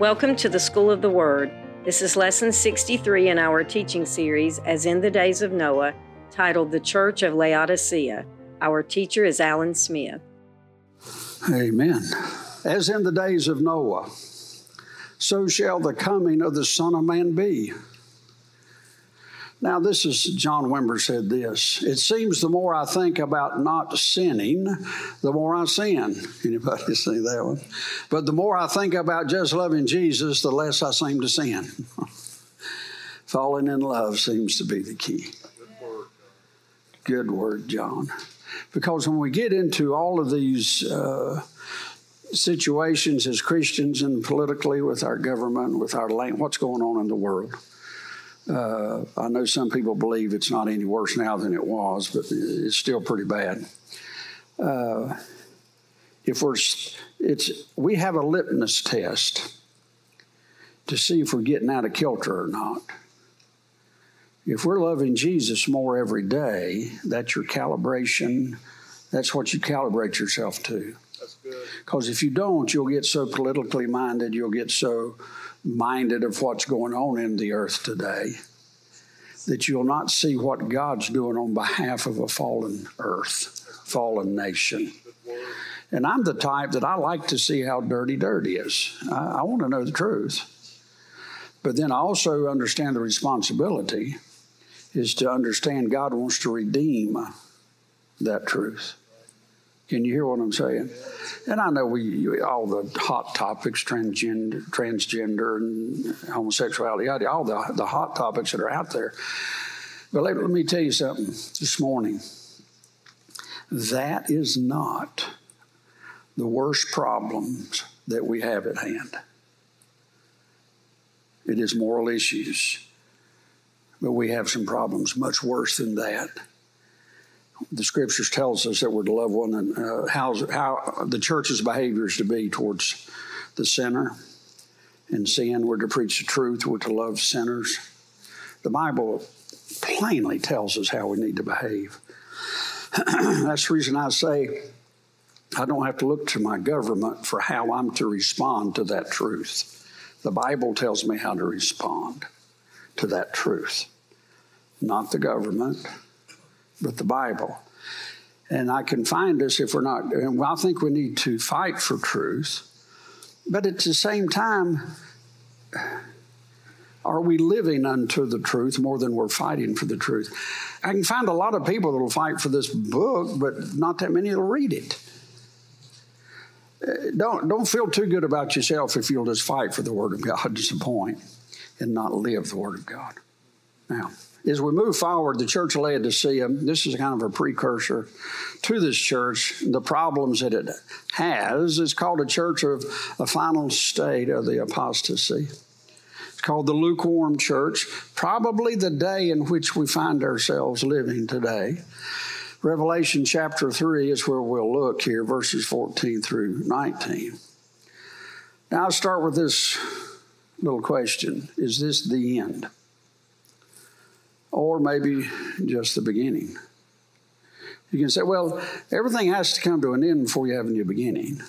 Welcome to the School of the Word. This is lesson 63 in our teaching series, As in the Days of Noah, titled The Church of Laodicea. Our teacher is Alan Smith. Amen. As in the days of Noah, so shall the coming of the Son of Man be. Now, this is John Wimber said this. It seems the more I think about not sinning, the more I sin. Anybody see that one? But the more I think about just loving Jesus, the less I seem to sin. Falling in love seems to be the key. Good word, John. Because when we get into all of these uh, situations as Christians and politically with our government, with our land, what's going on in the world, uh, I know some people believe it's not any worse now than it was, but it's still pretty bad. Uh, if we're, it's we have a litmus test to see if we're getting out of kilter or not. If we're loving Jesus more every day, that's your calibration. That's what you calibrate yourself to. Because if you don't, you'll get so politically minded, you'll get so minded of what's going on in the earth today that you'll not see what God's doing on behalf of a fallen earth, fallen nation. And I'm the type that I like to see how dirty dirt is. I, I want to know the truth. But then I also understand the responsibility is to understand God wants to redeem that truth. Can you hear what I'm saying? And I know we all the hot topics, transgender, transgender, and homosexuality, all the the hot topics that are out there. But let, let me tell you something this morning. That is not the worst problems that we have at hand. It is moral issues, but we have some problems much worse than that the scriptures tells us that we're to love one and uh, how, how the church's behavior is to be towards the sinner and sin. We're to preach the truth. We're to love sinners. The Bible plainly tells us how we need to behave. That's the reason I say I don't have to look to my government for how I'm to respond to that truth. The Bible tells me how to respond to that truth, not the government but the Bible. And I can find us if we're not, and I think we need to fight for truth. But at the same time, are we living unto the truth more than we're fighting for the truth? I can find a lot of people that will fight for this book, but not that many will read it. Uh, don't, don't feel too good about yourself if you'll just fight for the Word of God, just a point, and not live the Word of God. Now, as we move forward, the church of Laodicea, this is kind of a precursor to this church. The problems that it has It's called a church of a final state of the apostasy. It's called the lukewarm church, probably the day in which we find ourselves living today. Revelation chapter 3 is where we'll look here, verses 14 through 19. Now, I'll start with this little question Is this the end? Or maybe just the beginning. You can say, well, everything has to come to an end before you have a new beginning,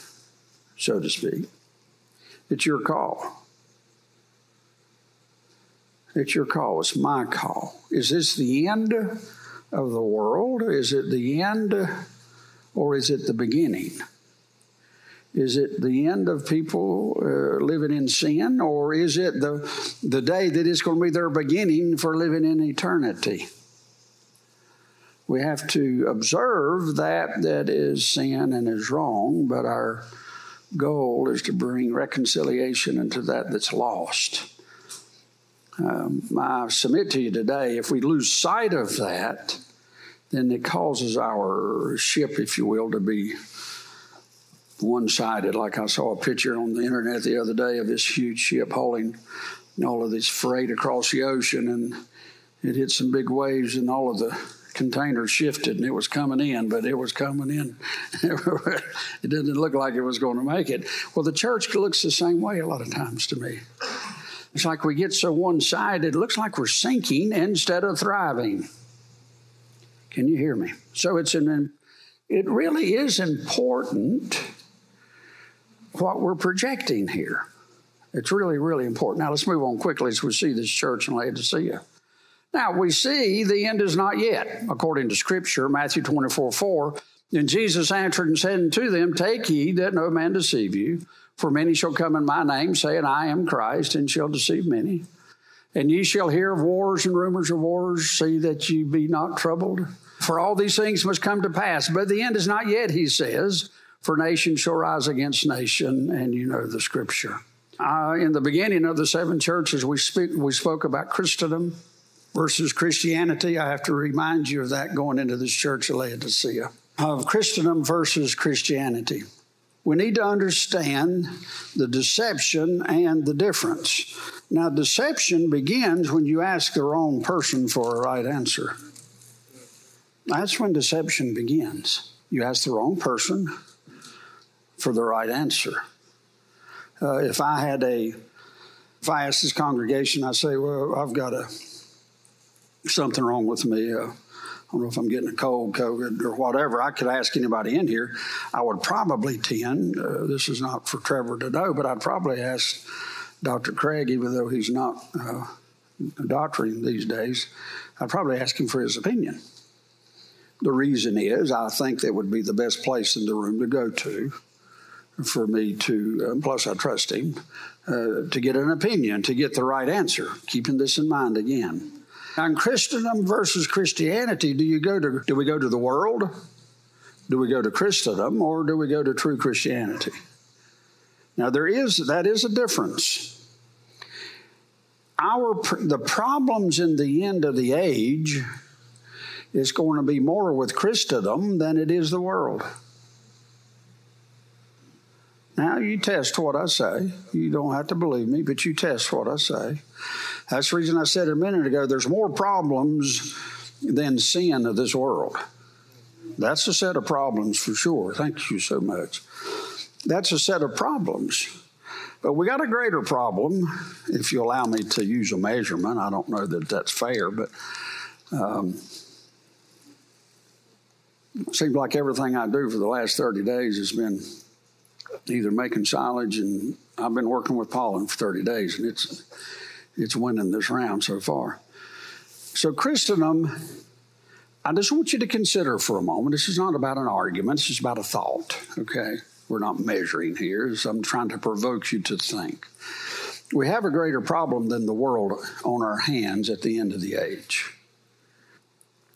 so to speak. It's your call. It's your call. It's my call. Is this the end of the world? Is it the end or is it the beginning? Is it the end of people uh, living in sin, or is it the, the day that is going to be their beginning for living in eternity? We have to observe that that is sin and is wrong, but our goal is to bring reconciliation into that that's lost. Um, I submit to you today, if we lose sight of that, then it causes our ship, if you will, to be one sided. Like I saw a picture on the internet the other day of this huge ship hauling all of this freight across the ocean, and it hit some big waves, and all of the containers shifted, and it was coming in, but it was coming in. it didn't look like it was going to make it. Well, the church looks the same way a lot of times to me. It's like we get so one sided, it looks like we're sinking instead of thriving. Can you hear me? So it's an, it really is important what we're projecting here. It's really, really important. Now let's move on quickly as we see this church in Laodicea. Now we see the end is not yet, according to Scripture, Matthew 24 4. And Jesus answered and said unto them, Take heed that no man deceive you, for many shall come in my name, saying, I am Christ, and shall deceive many. And ye shall hear of wars and rumors of wars, see that ye be not troubled. For all these things must come to pass. But the end is not yet, he says, for nation shall rise against nation, and you know the scripture. Uh, in the beginning of the seven churches, we, speak, we spoke about Christendom versus Christianity. I have to remind you of that going into this church of Laodicea. Of Christendom versus Christianity. We need to understand the deception and the difference. Now, deception begins when you ask the wrong person for a right answer. That's when deception begins. You ask the wrong person for the right answer. Uh, if I had a, if I asked this congregation, I say, well, I've got a something wrong with me. Uh, I don't know if I'm getting a cold, COVID, or whatever. I could ask anybody in here. I would probably tend. Uh, this is not for Trevor to know, but I'd probably ask Dr. Craig, even though he's not uh, doctoring these days. I'd probably ask him for his opinion. The reason is, I think that would be the best place in the room to go to for me to, uh, plus I trust him, uh, to get an opinion, to get the right answer, keeping this in mind again. On Christendom versus Christianity, do you go to do we go to the world? Do we go to Christendom or do we go to true Christianity? Now there is that is a difference. Our the problems in the end of the age is going to be more with Christendom than it is the world. Now, you test what I say. You don't have to believe me, but you test what I say. That's the reason I said a minute ago there's more problems than sin of this world. That's a set of problems for sure. Thank you so much. That's a set of problems. But we got a greater problem, if you allow me to use a measurement. I don't know that that's fair, but um, seems like everything I do for the last 30 days has been either making silage, and I've been working with pollen for 30 days, and it's it's winning this round so far. So Christendom, I just want you to consider for a moment. This is not about an argument. This is about a thought. Okay, we're not measuring here. So I'm trying to provoke you to think. We have a greater problem than the world on our hands at the end of the age.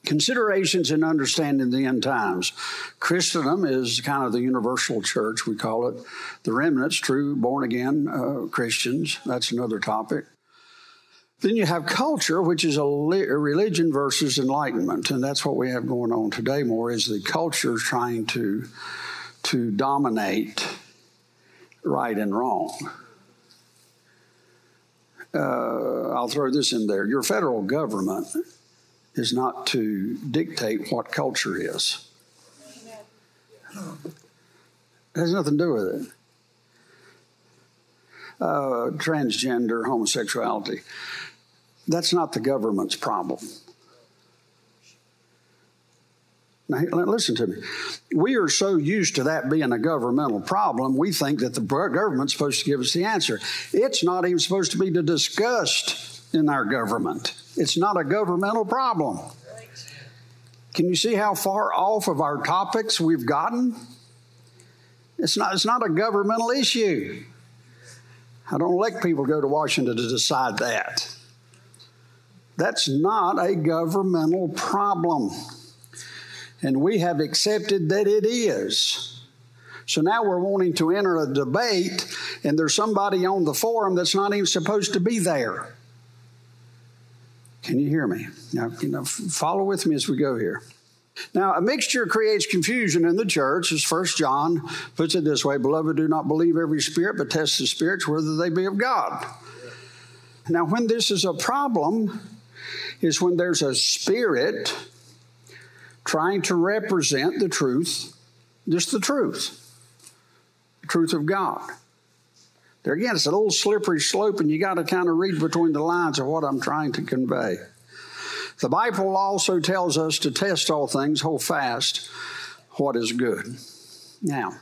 Considerations in understanding the end times. Christendom is kind of the universal church, we call it. The remnants, true born again uh, Christians. That's another topic. Then you have culture, which is a, religion versus enlightenment, and that's what we have going on today. More is the culture trying to to dominate right and wrong. Uh, I'll throw this in there: your federal government is not to dictate what culture is. It has nothing to do with it. Uh, transgender, homosexuality. That's not the government's problem. Now, listen to me. We are so used to that being a governmental problem, we think that the government's supposed to give us the answer. It's not even supposed to be discussed in our government. It's not a governmental problem. Can you see how far off of our topics we've gotten? It's not, it's not a governmental issue. I don't let people go to Washington to decide that. That's not a governmental problem. And we have accepted that it is. So now we're wanting to enter a debate, and there's somebody on the forum that's not even supposed to be there. Can you hear me? Now, you know, follow with me as we go here. Now, a mixture creates confusion in the church, as First John puts it this way Beloved, do not believe every spirit, but test the spirits whether they be of God. Now, when this is a problem, is when there's a spirit trying to represent the truth, just the truth, the truth of God. There again, it's a little slippery slope, and you got to kind of read between the lines of what I'm trying to convey. The Bible also tells us to test all things, hold fast what is good. Now,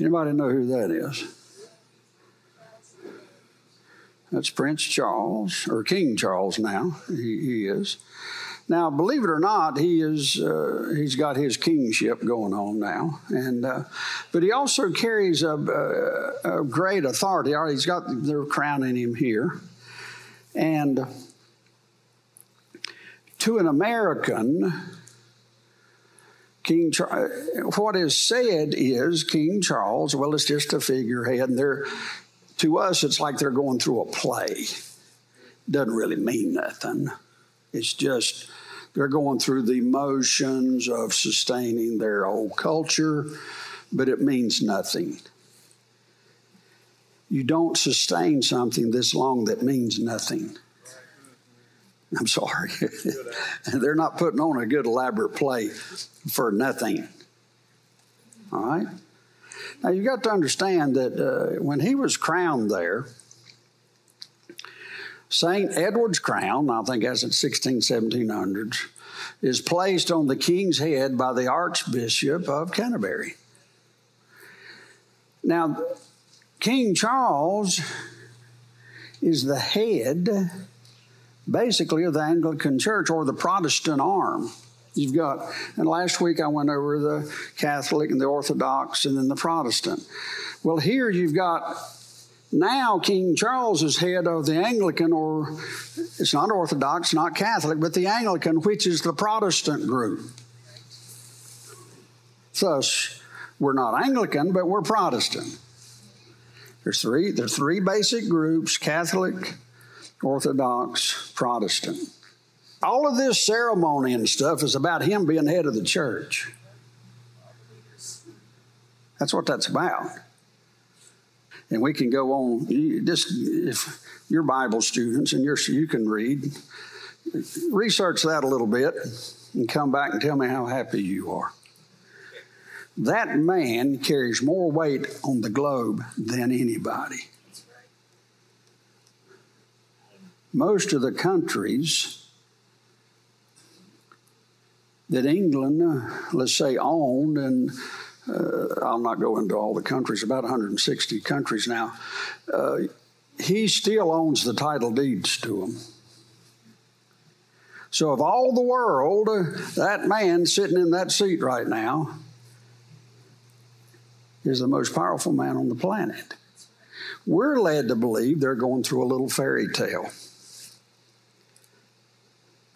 anybody know who that is? That's Prince Charles, or King Charles now, he, he is. Now, believe it or not, he is uh, he's got his kingship going on now, and uh, but he also carries a, a, a, great authority. He's got they're crowning him here, and to an American, King Charles, what is said is King Charles. Well, it's just a figurehead, and they're to us, it's like they're going through a play. Doesn't really mean nothing. It's just they're going through the motions of sustaining their old culture, but it means nothing. You don't sustain something this long that means nothing. I'm sorry. they're not putting on a good elaborate play for nothing. All right? Now, you've got to understand that uh, when he was crowned there, St. Edward's crown, I think as in 16, 1700s, is placed on the king's head by the Archbishop of Canterbury. Now, King Charles is the head, basically, of the Anglican Church or the Protestant arm. You've got, and last week I went over the Catholic and the Orthodox and then the Protestant. Well, here you've got now King Charles is head of the Anglican, or it's not Orthodox, not Catholic, but the Anglican, which is the Protestant group. Thus, we're not Anglican, but we're Protestant. There's three, there's three basic groups Catholic, Orthodox, Protestant. All of this ceremony and stuff is about him being head of the church. That's what that's about and we can go on. You, just if you're Bible students and you're you can read, research that a little bit, and come back and tell me how happy you are. That man carries more weight on the globe than anybody. Most of the countries that England, let's say, owned and uh, I'll not go into all the countries, about 160 countries now. Uh, he still owns the title deeds to them. So, of all the world, that man sitting in that seat right now is the most powerful man on the planet. We're led to believe they're going through a little fairy tale.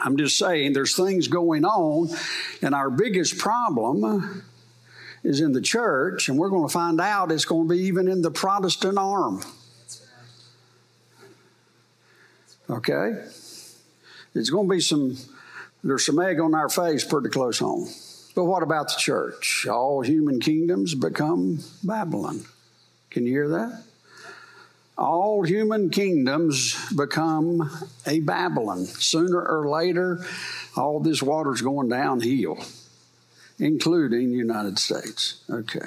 I'm just saying there's things going on, and our biggest problem is in the church, and we're going to find out it's going to be even in the Protestant arm. Okay? It's going to be some, there's some egg on our face pretty close home. But what about the church? All human kingdoms become Babylon. Can you hear that? All human kingdoms become a Babylon. Sooner or later, all this water's going downhill including the United States. Okay.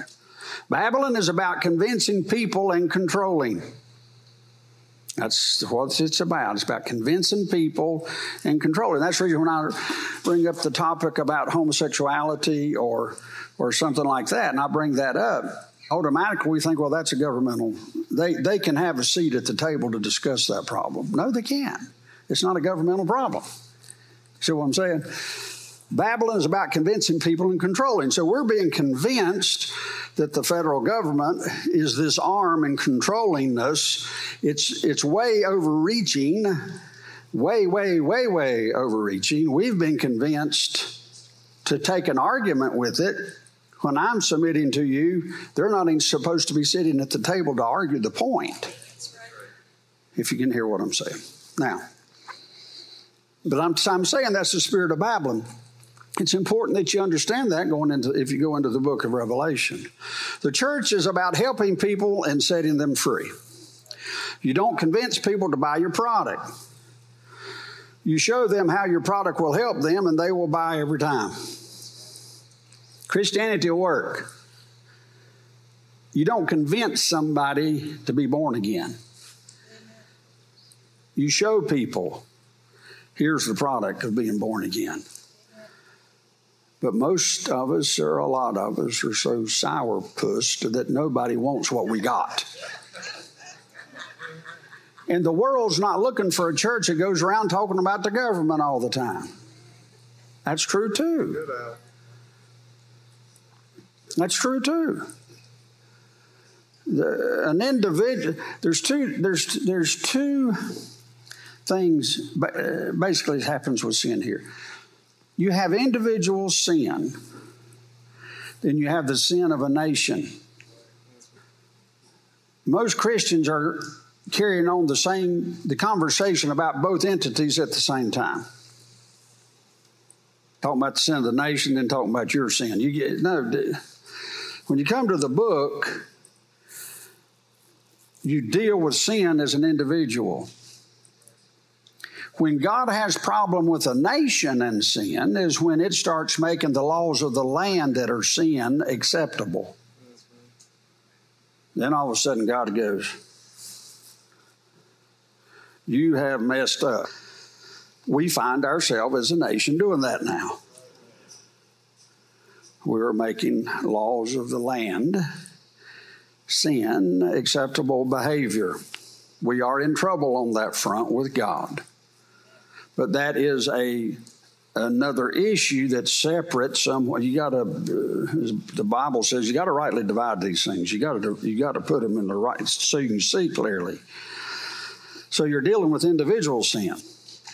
Babylon is about convincing people and controlling. That's what it's about. It's about convincing people and controlling. That's the reason when I bring up the topic about homosexuality or or something like that, and I bring that up, automatically we think, well, that's a governmental. They they can have a seat at the table to discuss that problem. No, they can't. It's not a governmental problem. See what I'm saying? Babylon is about convincing people and controlling. So we're being convinced that the federal government is this arm and controlling us. It's, it's way overreaching, way, way, way, way overreaching. We've been convinced to take an argument with it. When I'm submitting to you, they're not even supposed to be sitting at the table to argue the point. If you can hear what I'm saying. Now, but I'm, I'm saying that's the spirit of Babylon. It's important that you understand that going into if you go into the book of Revelation. The church is about helping people and setting them free. You don't convince people to buy your product. You show them how your product will help them and they will buy every time. Christianity will work. You don't convince somebody to be born again. You show people here's the product of being born again. But most of us, or a lot of us, are so sourpussed that nobody wants what we got. And the world's not looking for a church that goes around talking about the government all the time. That's true too. That's true too. The, an individual, there's two, there's, there's two things basically happens with sin here. You have individual sin, then you have the sin of a nation. Most Christians are carrying on the same the conversation about both entities at the same time. Talking about the sin of the nation, then talking about your sin. You get no. When you come to the book, you deal with sin as an individual. When God has problem with a nation and sin is when it starts making the laws of the land that are sin acceptable. Then all of a sudden God goes, You have messed up. We find ourselves as a nation doing that now. We're making laws of the land sin acceptable behavior. We are in trouble on that front with God. But that is a another issue that's separate somewhat. You got to uh, the bible says you got to rightly divide these things. You got to you got to put them in the right so you can see clearly. So you're dealing with individual sin.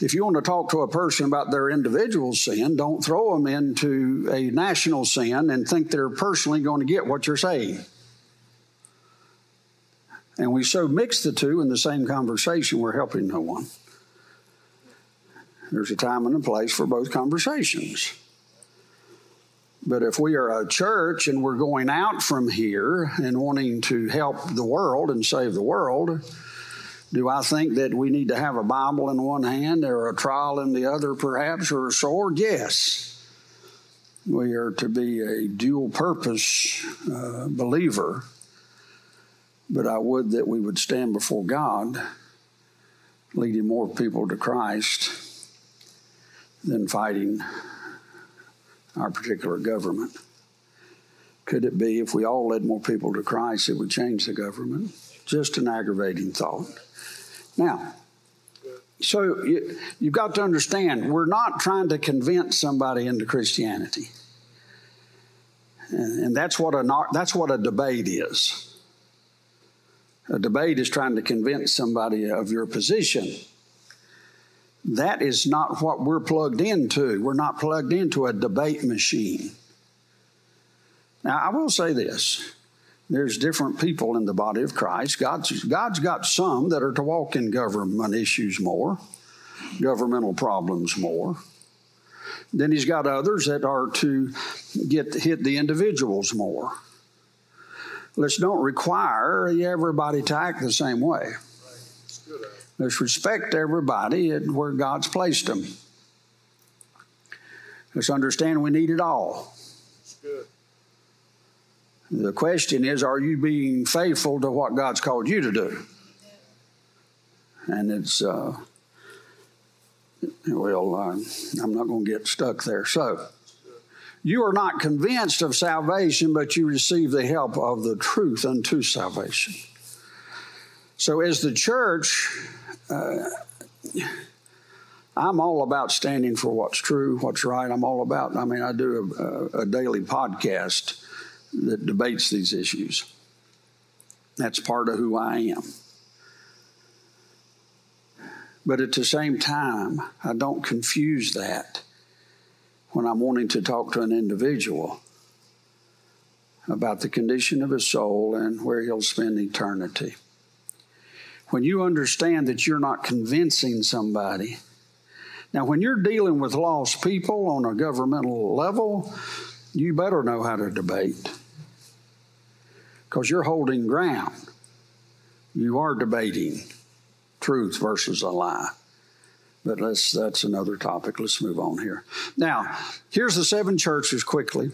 If you want to talk to a person about their individual sin don't throw them into a national sin and think they're personally going to get what you're saying. And we so mix the two in the same conversation we're helping no one there's a time and a place for both conversations. But if we are a church and we're going out from here and wanting to help the world and save the world, do I think that we need to have a Bible in one hand or a trowel in the other, perhaps, or a sword? Yes. We are to be a dual purpose uh, believer. But I would that we would stand before God, leading more people to Christ than fighting our particular government. Could it be if we all led more people to Christ, it would change the government? Just an aggravating thought. Now, so you, have got to understand, we're not trying to convince somebody into Christianity. And, and that's, what a, that's what a debate is. A debate is trying to convince somebody of your position. That is not what we're plugged into. We're not plugged into a debate machine. Now, I will say this there's different people in the body of Christ. God's, God's got some that are to walk in government issues more, governmental problems more. Then he's got others that are to get hit the individuals more. Let's don't require everybody to act the same way. Let's respect everybody and where God's placed them. Let's understand we need it all. The question is, are you being faithful to what God's called you to do? And it's, uh, well, uh, I'm not going to get stuck there. So, you are not convinced of salvation, but you receive the help of the truth unto salvation. So, as the church, uh, I'm all about standing for what's true, what's right. I'm all about, I mean, I do a, a daily podcast that debates these issues. That's part of who I am. But at the same time, I don't confuse that when I'm wanting to talk to an individual about the condition of his soul and where he'll spend eternity when you understand that you're not convincing somebody. Now, when you're dealing with lost people on a governmental level, you better know how to debate because you're holding ground. You are debating truth versus a lie. But let's, that's another topic. Let's move on here. Now, here's the seven churches quickly.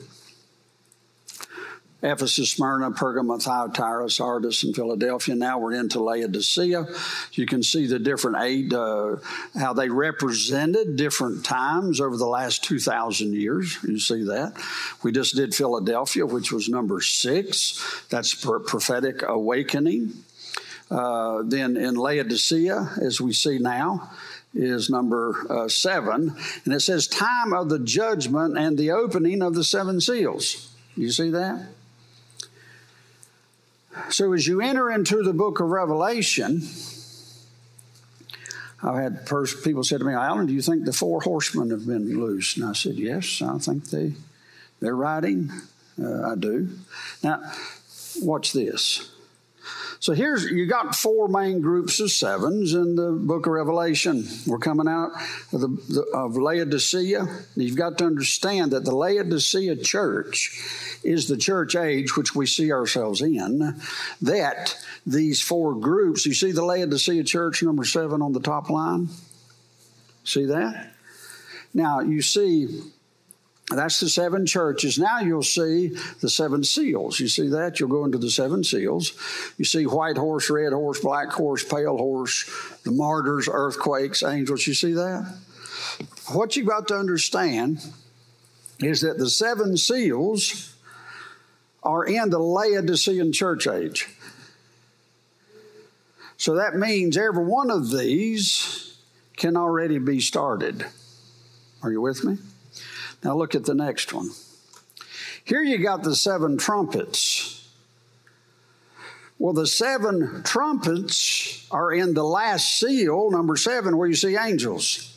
Ephesus, Smyrna, Pergamum, Thyatira, Sardis, and Philadelphia. Now we're into Laodicea. You can see the different eight, uh, how they represented different times over the last 2,000 years. You see that. We just did Philadelphia, which was number six. That's prophetic awakening. Uh, then in Laodicea, as we see now, is number uh, seven, and it says time of the judgment and the opening of the seven seals. You see that? So as you enter into the book of Revelation, I've had people said to me, Alan, do you think the four horsemen have been loose? And I said, Yes, I think they they're riding. Uh, I do. Now, watch this. So here's you got four main groups of sevens in the book of Revelation. We're coming out of, the, the, of Laodicea. You've got to understand that the Laodicea church is the church age which we see ourselves in. That these four groups, you see the Laodicea church number seven on the top line. See that? Now you see that's the seven churches. Now you'll see the seven seals. You see that? You'll go into the seven seals. You see white horse, red horse, black horse, pale horse, the martyrs, earthquakes, angels. You see that? What you've got to understand is that the seven seals are in the Laodicean church age. So that means every one of these can already be started. Are you with me? Now look at the next one. Here you got the seven trumpets. Well, the seven trumpets are in the last seal, number seven, where you see angels.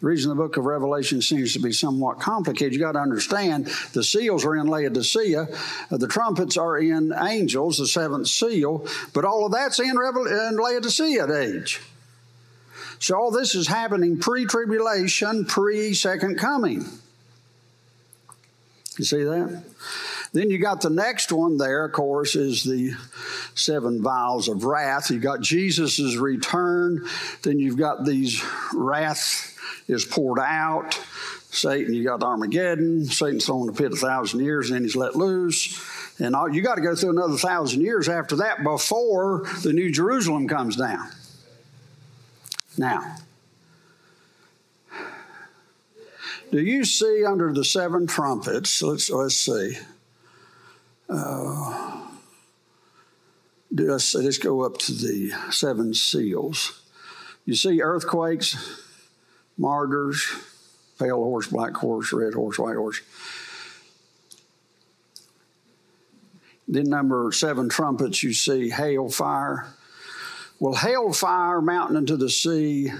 The reason the book of Revelation seems to be somewhat complicated, you got to understand the seals are in Laodicea, uh, the trumpets are in angels, the seventh seal, but all of that's in, Revel- in Laodicea age. So all this is happening pre tribulation, pre second coming. You see that? Then you got the next one there, of course, is the seven vials of wrath. You got Jesus' return. Then you've got these wrath is poured out. Satan, you got Armageddon. Satan's thrown in the pit a thousand years, and then he's let loose. And all, you got to go through another thousand years after that before the New Jerusalem comes down. Now, Do you see under the seven trumpets? Let's let's see. Uh, let's, let's go up to the seven seals. You see earthquakes, martyrs, pale horse, black horse, red horse, white horse. Then number seven trumpets, you see hail fire. Well, hail fire mountain into the sea,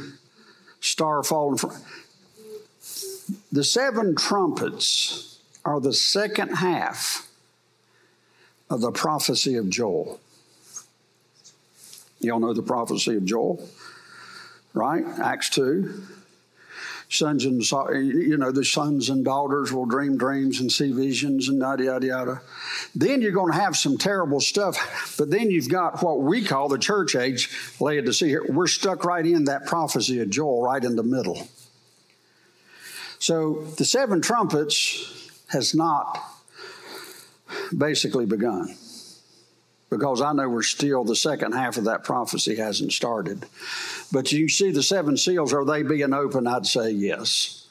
star falling from the seven trumpets are the second half of the prophecy of Joel. Y'all know the prophecy of Joel, right? Acts 2. Sons and you know the sons and daughters will dream dreams and see visions and yada yada yada. Then you're going to have some terrible stuff, but then you've got what we call the church age Laodicea. We're stuck right in that prophecy of Joel, right in the middle. So the seven trumpets has not basically begun because I know we're still, the second half of that prophecy hasn't started. But you see the seven seals, are they being open? I'd say yes.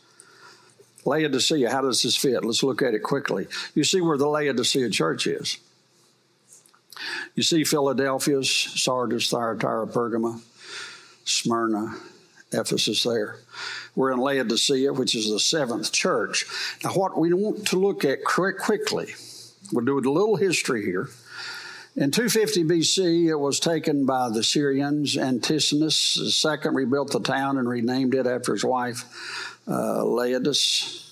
Laodicea, how does this fit? Let's look at it quickly. You see where the Laodicea church is. You see Philadelphia's, Sardis, Thyatira, Pergama, Smyrna, Ephesus there. We're in Laodicea, which is the seventh church. Now, what we want to look at quickly, we'll do a little history here. In 250 BC, it was taken by the Syrians. Antigonus II rebuilt the town and renamed it after his wife, uh, Laodice.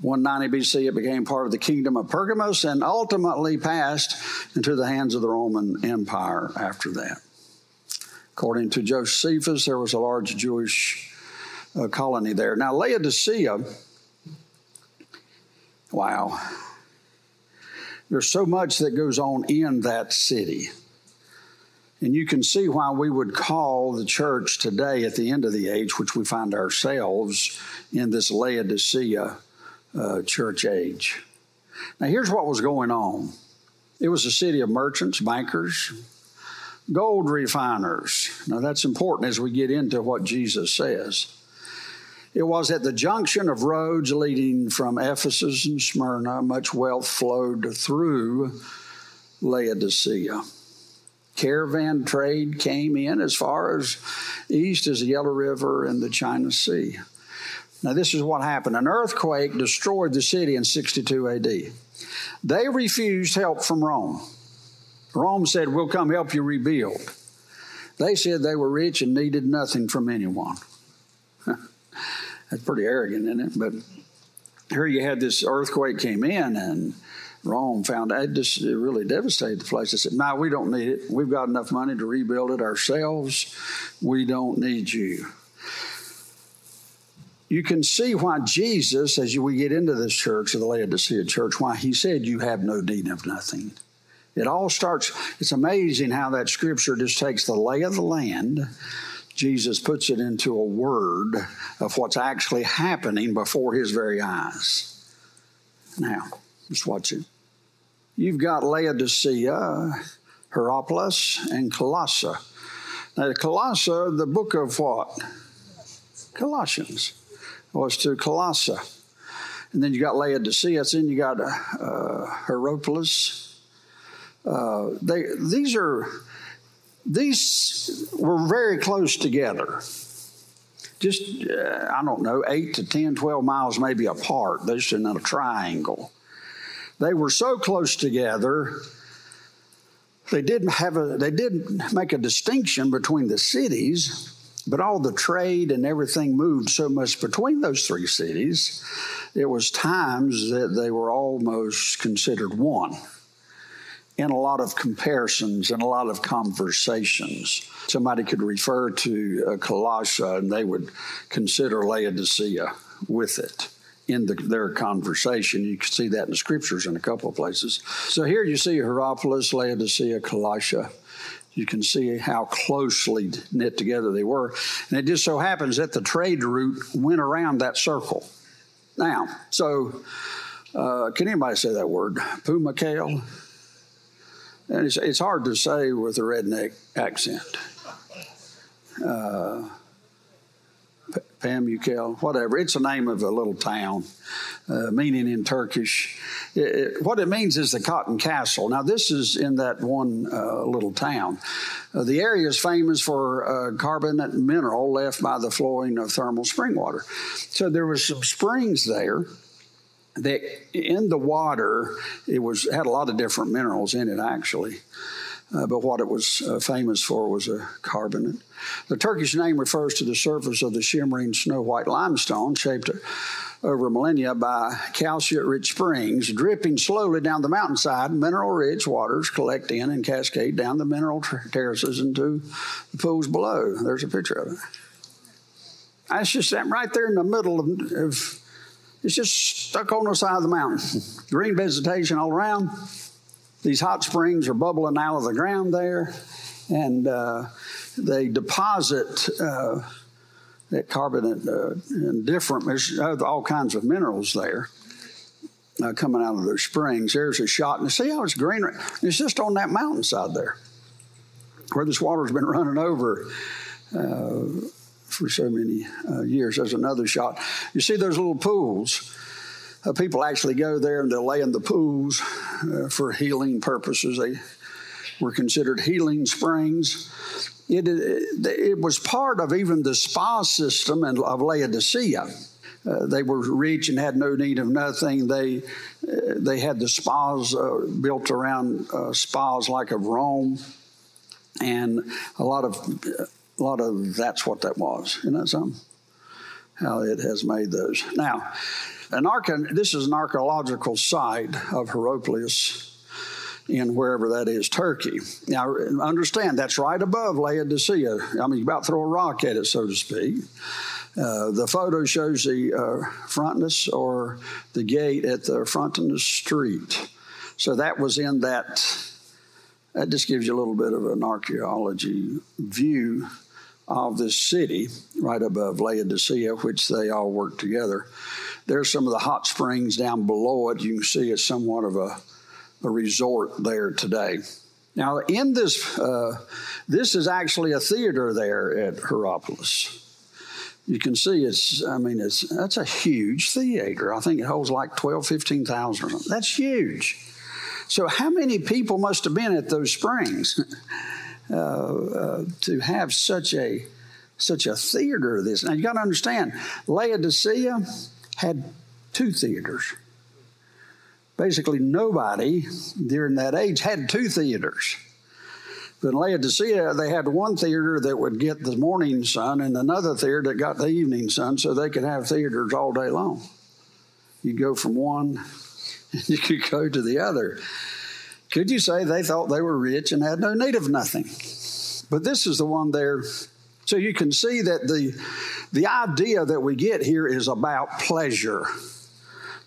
190 BC, it became part of the kingdom of Pergamos and ultimately passed into the hands of the Roman Empire after that. According to Josephus, there was a large Jewish uh, colony there. Now, Laodicea, wow, there's so much that goes on in that city. And you can see why we would call the church today at the end of the age, which we find ourselves in this Laodicea uh, church age. Now, here's what was going on it was a city of merchants, bankers, gold refiners. Now, that's important as we get into what Jesus says. It was at the junction of roads leading from Ephesus and Smyrna, much wealth flowed through Laodicea. caravan trade came in as far as east as the Yellow River and the China Sea. Now, this is what happened an earthquake destroyed the city in 62 AD. They refused help from Rome. Rome said, We'll come help you rebuild. They said they were rich and needed nothing from anyone. That's pretty arrogant, isn't it? But here you had this earthquake came in and Rome found it just it really devastated the place. They said, "No, we don't need it. We've got enough money to rebuild it ourselves. We don't need you." You can see why Jesus, as we get into this church, the Laodicea church, why he said, "You have no need of nothing." It all starts. It's amazing how that scripture just takes the lay of the land. Jesus puts it into a word of what's actually happening before his very eyes. Now, just watch it. You've got Laodicea, Hierapolis, and Colossae. Now, Colossae, the book of what? Colossians was to Colossae. And then you got Laodicea, then you got uh, Hierapolis. Uh, they, these are these were very close together. Just uh, i don't know 8 to 10 12 miles maybe apart. Just in a triangle. They were so close together, they didn't have a they didn't make a distinction between the cities, but all the trade and everything moved so much between those three cities, it was times that they were almost considered one in a lot of comparisons and a lot of conversations. Somebody could refer to uh, Colossae and they would consider Laodicea with it in the, their conversation. You can see that in the scriptures in a couple of places. So here you see Hierapolis, Laodicea, Colossae. You can see how closely knit together they were. And it just so happens that the trade route went around that circle. Now, so uh, can anybody say that word? Puma kale? And it's, it's hard to say with a redneck accent. Uh, Pamukkale, whatever. It's the name of a little town, uh, meaning in Turkish. It, it, what it means is the Cotton Castle. Now, this is in that one uh, little town. Uh, the area is famous for uh, carbonate mineral left by the flowing of thermal spring water. So there was some springs there that in the water it was had a lot of different minerals in it actually uh, but what it was uh, famous for was a carbonate. The Turkish name refers to the surface of the shimmering snow white limestone shaped over millennia by calcium rich springs dripping slowly down the mountainside. Mineral rich waters collect in and cascade down the mineral terraces into the pools below. There's a picture of it. That's just right there in the middle of, of it's just stuck on the side of the mountain. Green vegetation all around these hot springs are bubbling out of the ground there, and uh, they deposit uh, that carbonate uh, and different, all kinds of minerals there. Uh, coming out of those springs. There's a shot, and see how it's green. It's just on that mountainside there, where this water's been running over uh, for so many uh, years. There's another shot. You see those little pools uh, people actually go there and they lay in the pools uh, for healing purposes. They were considered healing springs. It, it, it was part of even the spa system of Laodicea. Uh, they were rich and had no need of nothing. They uh, they had the spas uh, built around uh, spas like of Rome, and a lot of a lot of that's what that was. You know something? How it has made those now. An arche- this is an archaeological site of Hierapolis in wherever that is, Turkey. Now, understand that's right above Laodicea. I mean, you about throw a rock at it, so to speak. Uh, the photo shows the uh, or the gate at the front of the street. So that was in that. That just gives you a little bit of an archaeology view of this city right above Laodicea, which they all work together. There's some of the hot springs down below it. You can see it's somewhat of a, a resort there today. Now, in this, uh, this is actually a theater there at Hierapolis. You can see it's, I mean, it's, that's a huge theater. I think it holds like 12, 15,000. That's huge. So, how many people must have been at those springs? uh, uh, to have such a such a theater of this. Now you got to understand, Laodicea had two theaters. Basically, nobody during that age had two theaters. But in Laodicea, they had one theater that would get the morning sun and another theater that got the evening sun so they could have theaters all day long. You go from one and you could go to the other. Could you say they thought they were rich and had no need of nothing? But this is the one there. So you can see that the, the idea that we get here is about pleasure.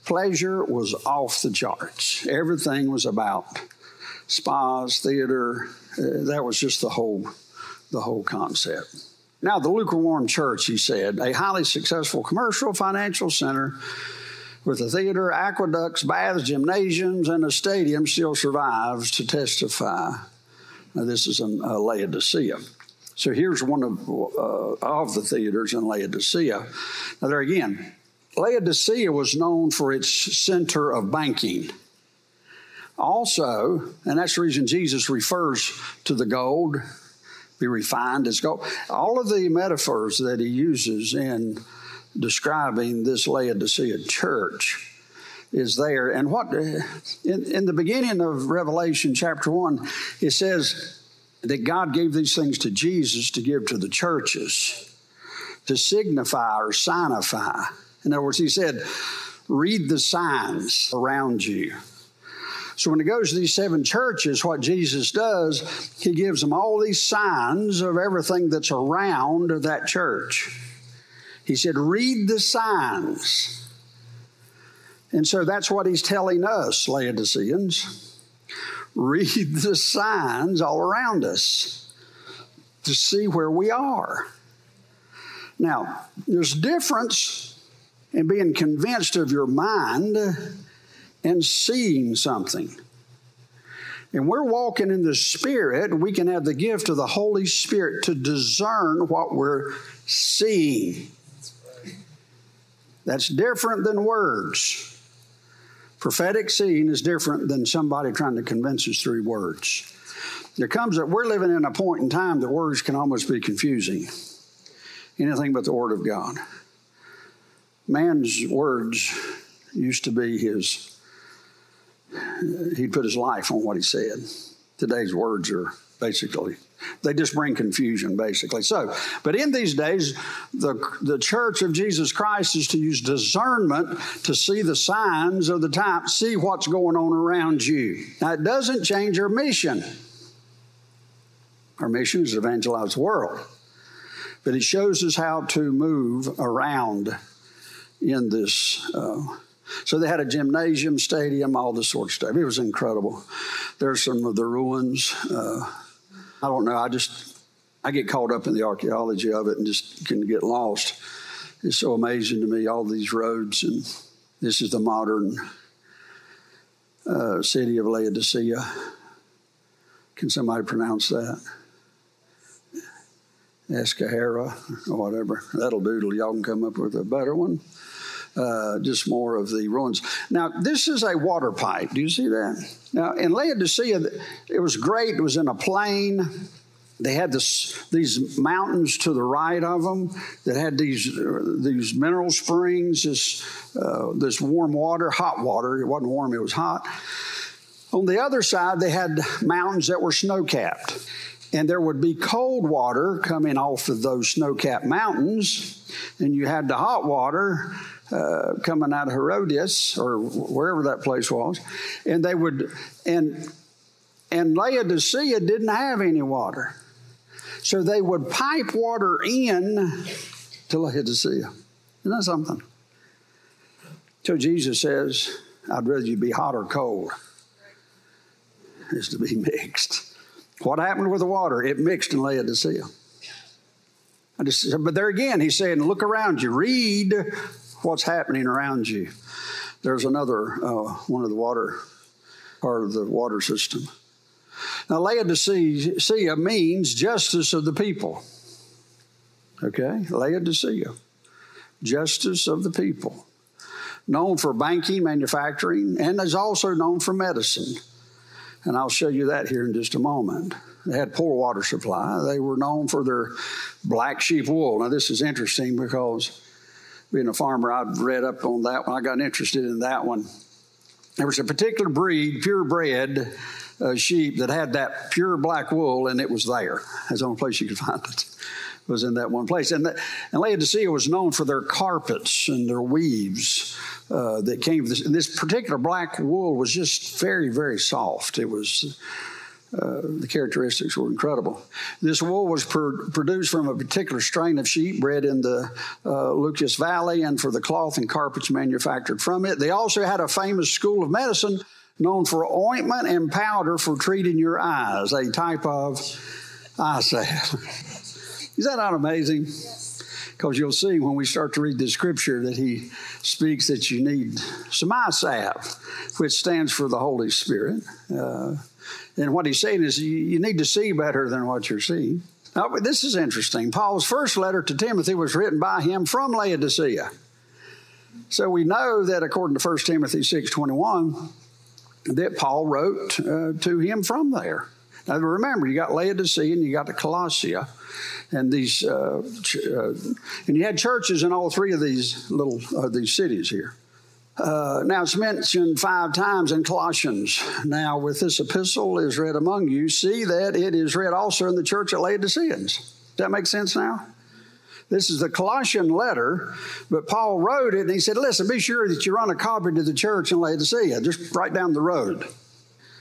Pleasure was off the charts. Everything was about spas, theater. Uh, that was just the whole, the whole concept. Now, the lukewarm church, he said, a highly successful commercial financial center with a theater, aqueducts, baths, gymnasiums, and a stadium still survives to testify. Now, this is in uh, Laodicea. So here's one of, uh, of the theaters in Laodicea. Now, there again, Laodicea was known for its center of banking. Also, and that's the reason Jesus refers to the gold, be refined as gold. All of the metaphors that he uses in describing this Laodicea church is there. And what in, in the beginning of Revelation chapter 1, it says that God gave these things to Jesus to give to the churches, to signify or signify. In other words, he said, read the signs around you. So when he goes to these seven churches, what Jesus does, he gives them all these signs of everything that's around that church. He said, read the signs. And so that's what he's telling us, Laodiceans. Read the signs all around us to see where we are. Now, there's difference in being convinced of your mind and seeing something. And we're walking in the Spirit, we can have the gift of the Holy Spirit to discern what we're seeing. That's different than words. Prophetic seeing is different than somebody trying to convince us through words. There comes that we're living in a point in time that words can almost be confusing. Anything but the Word of God. Man's words used to be his, he'd put his life on what he said. Today's words are basically they just bring confusion, basically. So, but in these days, the, the church of Jesus Christ is to use discernment to see the signs of the time, see what's going on around you. Now, it doesn't change our mission. Our mission is to evangelize the world, but it shows us how to move around in this. Uh, so they had a gymnasium, stadium, all this sort of stuff. It was incredible. There's some of the ruins. Uh, I don't know. I just I get caught up in the archaeology of it and just can get lost. It's so amazing to me all these roads and this is the modern uh, city of Laodicea. Can somebody pronounce that? Escahera or whatever. That'll do till y'all can come up with a better one. Uh, just more of the ruins. Now, this is a water pipe. Do you see that? Now, in Laodicea, it was great. It was in a plain. They had this, these mountains to the right of them that had these, these mineral springs, this, uh, this warm water, hot water. It wasn't warm, it was hot. On the other side, they had mountains that were snow capped. And there would be cold water coming off of those snow capped mountains. And you had the hot water uh, coming out of Herodias or wherever that place was, and they would and and Laodicea didn't have any water, so they would pipe water in to Laodicea. Isn't that something? So Jesus says, "I'd rather you be hot or cold." Is to be mixed. What happened with the water? It mixed in Laodicea. Just, but there again, he's saying, look around you, read what's happening around you. There's another uh, one of the water part of the water system. Now, Laodicea means justice of the people. Okay, Laodicea, justice of the people. Known for banking, manufacturing, and is also known for medicine. And I'll show you that here in just a moment. They had poor water supply. They were known for their black sheep wool. Now, this is interesting because being a farmer, I've read up on that one. I got interested in that one. There was a particular breed, purebred uh, sheep, that had that pure black wool, and it was there. That's the only place you could find it. Was in that one place, and, the, and Laodicea was known for their carpets and their weaves uh, that came. This, this particular black wool was just very, very soft. It was uh, the characteristics were incredible. This wool was pr- produced from a particular strain of sheep bred in the uh, Lycus Valley, and for the cloth and carpets manufactured from it. They also had a famous school of medicine known for ointment and powder for treating your eyes, a type of eye salve. Is that not amazing? Because you'll see when we start to read the scripture that he speaks that you need some eye salve, which stands for the Holy Spirit. Uh, and what he's saying is you, need to see better than what you're seeing. Now, this is interesting. Paul's first letter to Timothy was written by him from Laodicea. So we know that according to 1 Timothy 6.21, that Paul wrote uh, to him from there. Now remember, you got Laodicea and you got the Colossia, and these, uh, ch- uh, and you had churches in all three of these little uh, these cities here. Uh, now it's mentioned five times in Colossians. Now, with this epistle is read among you, see that it is read also in the church at Laodiceans. Does that make sense now? This is the Colossian letter, but Paul wrote it and he said, Listen, be sure that you run a copy to the church in Laodicea, just right down the road.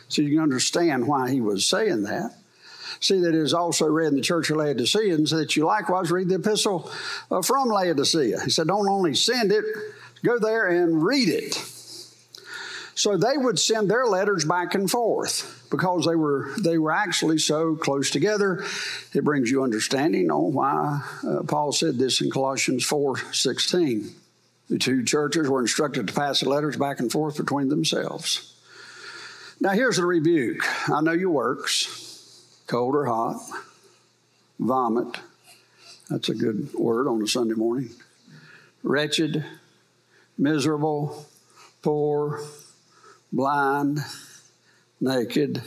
So you can understand why he was saying that. See that it is also read in the church of Laodiceans that you likewise read the epistle uh, from Laodicea. He said, Don't only send it, Go there and read it. So they would send their letters back and forth because they were they were actually so close together. It brings you understanding on why uh, Paul said this in Colossians 4:16. The two churches were instructed to pass the letters back and forth between themselves. Now here's the rebuke. I know your works, cold or hot, vomit. That's a good word on a Sunday morning. Wretched, miserable, poor, blind, naked.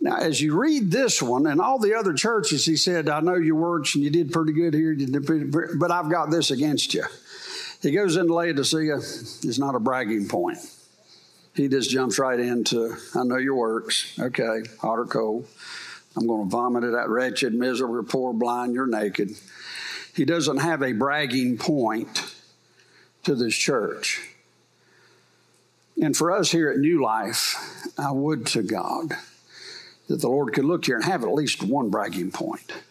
Now, as you read this one and all the other churches, he said, I know your works and you did pretty good here, but I've got this against you. He goes into Laodicea, it's not a bragging point. He just jumps right into, I know your works. Okay, hot or cold. I'm going to vomit it out. Wretched, miserable, poor, blind, you're naked. He doesn't have a bragging point to this church. And for us here at New Life, I would to God that the Lord could look here and have at least one bragging point.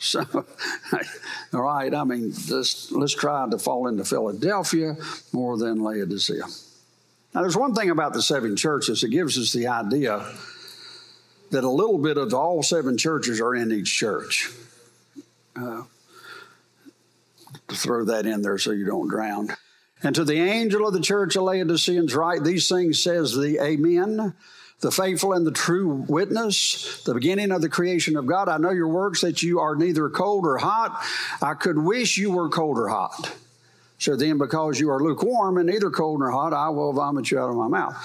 So, all right, I mean, let's, let's try to fall into Philadelphia more than Laodicea. Now, there's one thing about the seven churches that gives us the idea that a little bit of all seven churches are in each church. Uh, to throw that in there so you don't drown. And to the angel of the church of Laodiceans, write these things, says the Amen, the faithful and the true witness, the beginning of the creation of God. I know your works that you are neither cold or hot. I could wish you were cold or hot. So then, because you are lukewarm and neither cold nor hot, I will vomit you out of my mouth.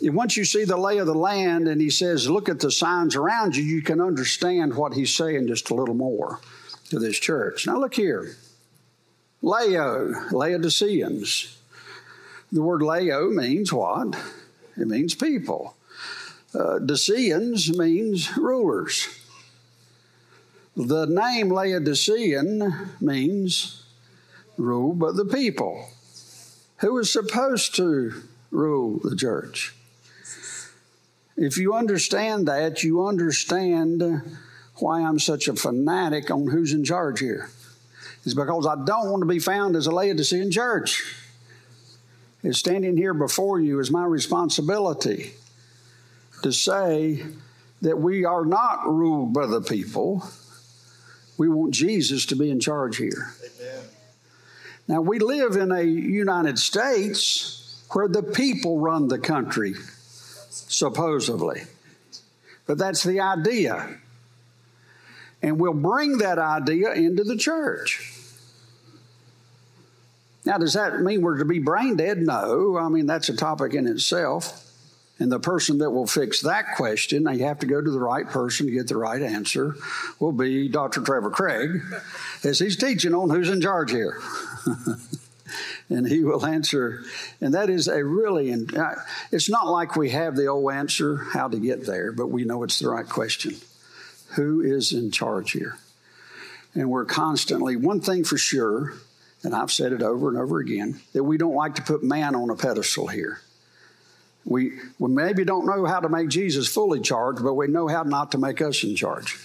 And once you see the lay of the land and he says, look at the signs around you, you can understand what he's saying just a little more to this church. Now, look here. Lao, Laodiceans. The word Lao means what? It means people. Uh, means rulers. The name Laodicean means rule by the people. Who is supposed to rule the church? If you understand that, you understand why I'm such a fanatic on who's in charge here is because I don't want to be found as a Laodicean church. Is standing here before you is my responsibility to say that we are not ruled by the people. We want Jesus to be in charge here. Amen. Now, we live in a United States where the people run the country, supposedly. But that's the idea. And we'll bring that idea into the church. Now, does that mean we're to be brain dead? No. I mean, that's a topic in itself. And the person that will fix that question, you have to go to the right person to get the right answer, will be Dr. Trevor Craig, as he's teaching on who's in charge here. and he will answer. And that is a really, uh, it's not like we have the old answer how to get there, but we know it's the right question. Who is in charge here? And we're constantly, one thing for sure, and I've said it over and over again, that we don't like to put man on a pedestal here. We, we maybe don't know how to make Jesus fully charged, but we know how not to make us in charge.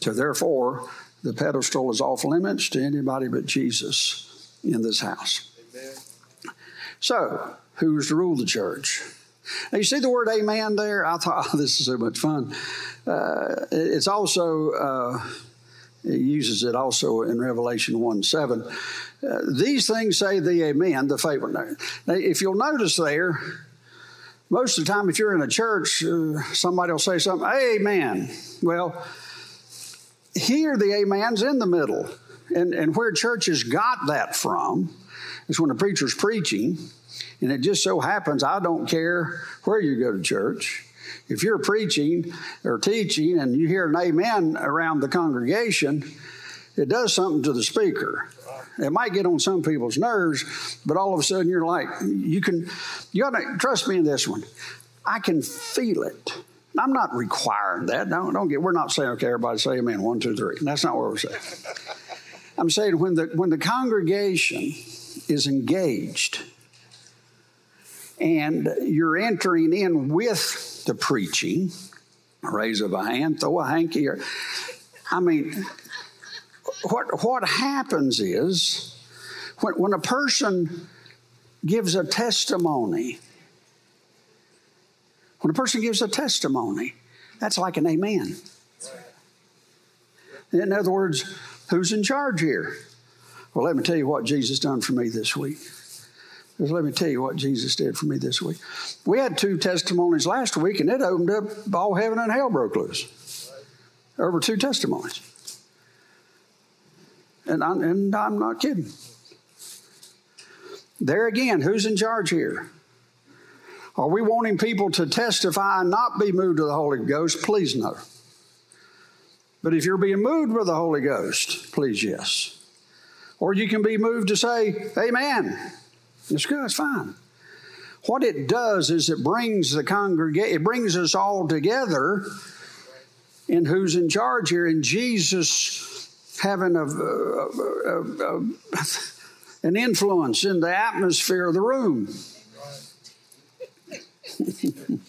So therefore, the pedestal is off limits to anybody but Jesus in this house. Amen. So, who's to rule the church? Now, you see the word amen there? I thought, oh, this is so much fun. Uh, it's also, uh, it uses it also in Revelation 1 7. Uh, these things say the amen, the faithful. Now, if you'll notice there, most of the time, if you're in a church, uh, somebody will say something, amen. Well, here the amen's in the middle. And, and where churches got that from is when the preacher's preaching, and it just so happens, I don't care where you go to church. If you're preaching or teaching and you hear an amen around the congregation, it does something to the speaker. It might get on some people's nerves, but all of a sudden you're like, you can, you gotta trust me in this one. I can feel it. I'm not requiring that. Don't, don't get, we're not saying, okay, everybody say amen, one, two, three. That's not what we're saying. I'm saying when the, when the congregation is engaged and you're entering in with the preaching, raise of a hand, throw a hanky, or, I mean, what, what happens is when, when a person gives a testimony, when a person gives a testimony, that's like an amen. In other words, who's in charge here? Well, let me tell you what Jesus done for me this week. Just let me tell you what Jesus did for me this week. We had two testimonies last week, and it opened up all heaven and hell broke loose over two testimonies. And I'm, and I'm not kidding. There again, who's in charge here? Are we wanting people to testify and not be moved to the Holy Ghost? Please no. But if you're being moved with the Holy Ghost, please yes. Or you can be moved to say, Amen. It's good, it's fine. What it does is it brings the congregation, it brings us all together in who's in charge here. And Jesus having a, a, a, an influence in the atmosphere of the room.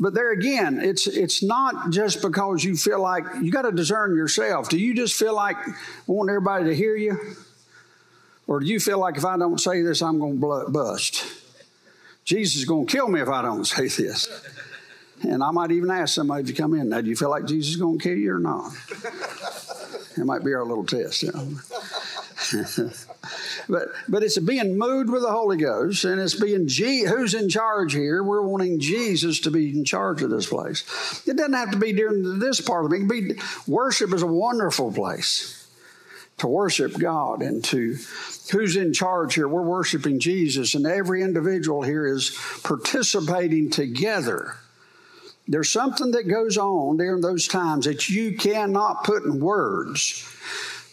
but there again, it's it's not just because you feel like you got to discern yourself. Do you just feel like want everybody to hear you, or do you feel like if I don't say this, I'm going to bust? Jesus is going to kill me if I don't say this. And I might even ask somebody to come in. Now, do you feel like Jesus is going to kill you or not? It might be our little test. You know? but but it's being moved with the Holy Ghost, and it's being G, who's in charge here. We're wanting Jesus to be in charge of this place. It doesn't have to be during this part of it. it be, worship is a wonderful place to worship God and to who's in charge here. We're worshiping Jesus, and every individual here is participating together there's something that goes on during those times that you cannot put in words,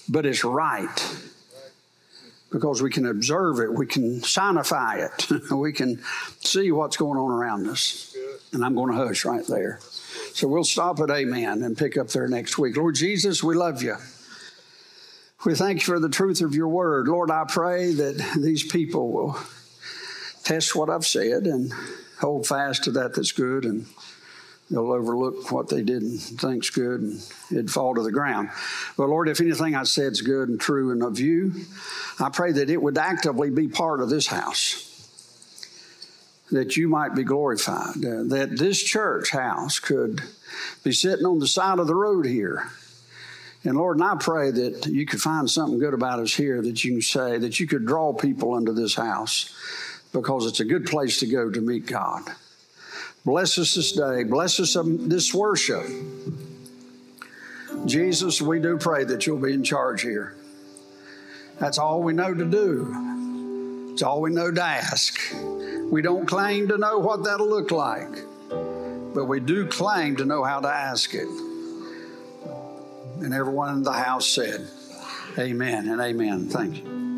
but it's right. Because we can observe it, we can signify it, we can see what's going on around us. And I'm going to hush right there. So we'll stop at Amen and pick up there next week. Lord Jesus, we love you. We thank you for the truth of your word. Lord, I pray that these people will test what I've said and hold fast to that that's good and they'll overlook what they did and think's good and it'd fall to the ground. But Lord, if anything I said's good and true and of you, I pray that it would actively be part of this house. That you might be glorified, uh, that this church house could be sitting on the side of the road here. And Lord, and I pray that you could find something good about us here that you can say, that you could draw people into this house because it's a good place to go to meet God. Bless us this day. Bless us um, this worship. Jesus, we do pray that you'll be in charge here. That's all we know to do. It's all we know to ask. We don't claim to know what that'll look like, but we do claim to know how to ask it. And everyone in the house said, Amen and amen. Thank you.